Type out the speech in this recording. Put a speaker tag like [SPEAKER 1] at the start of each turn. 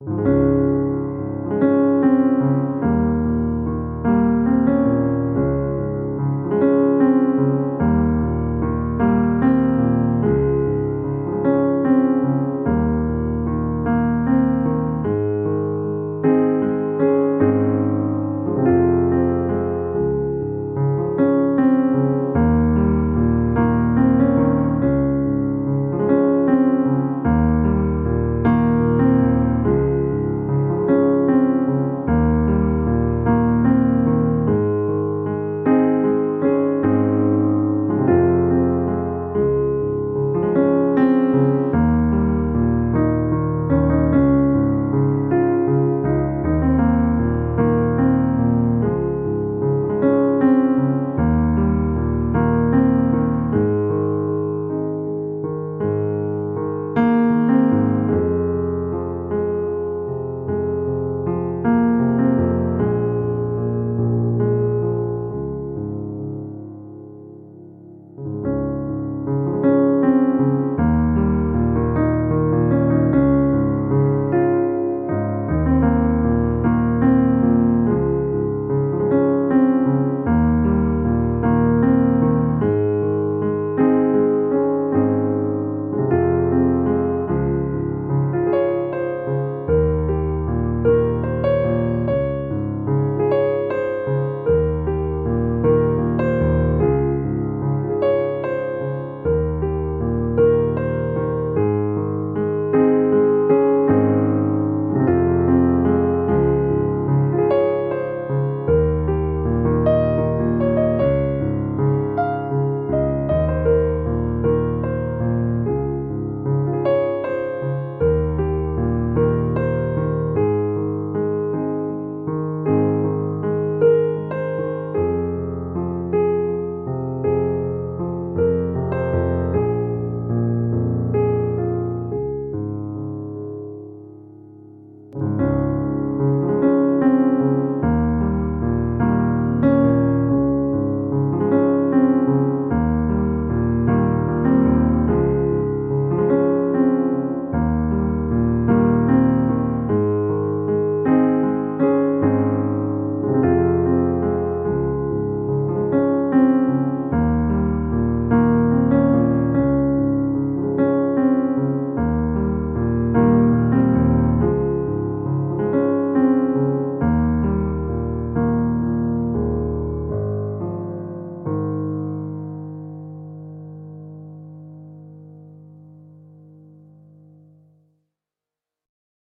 [SPEAKER 1] you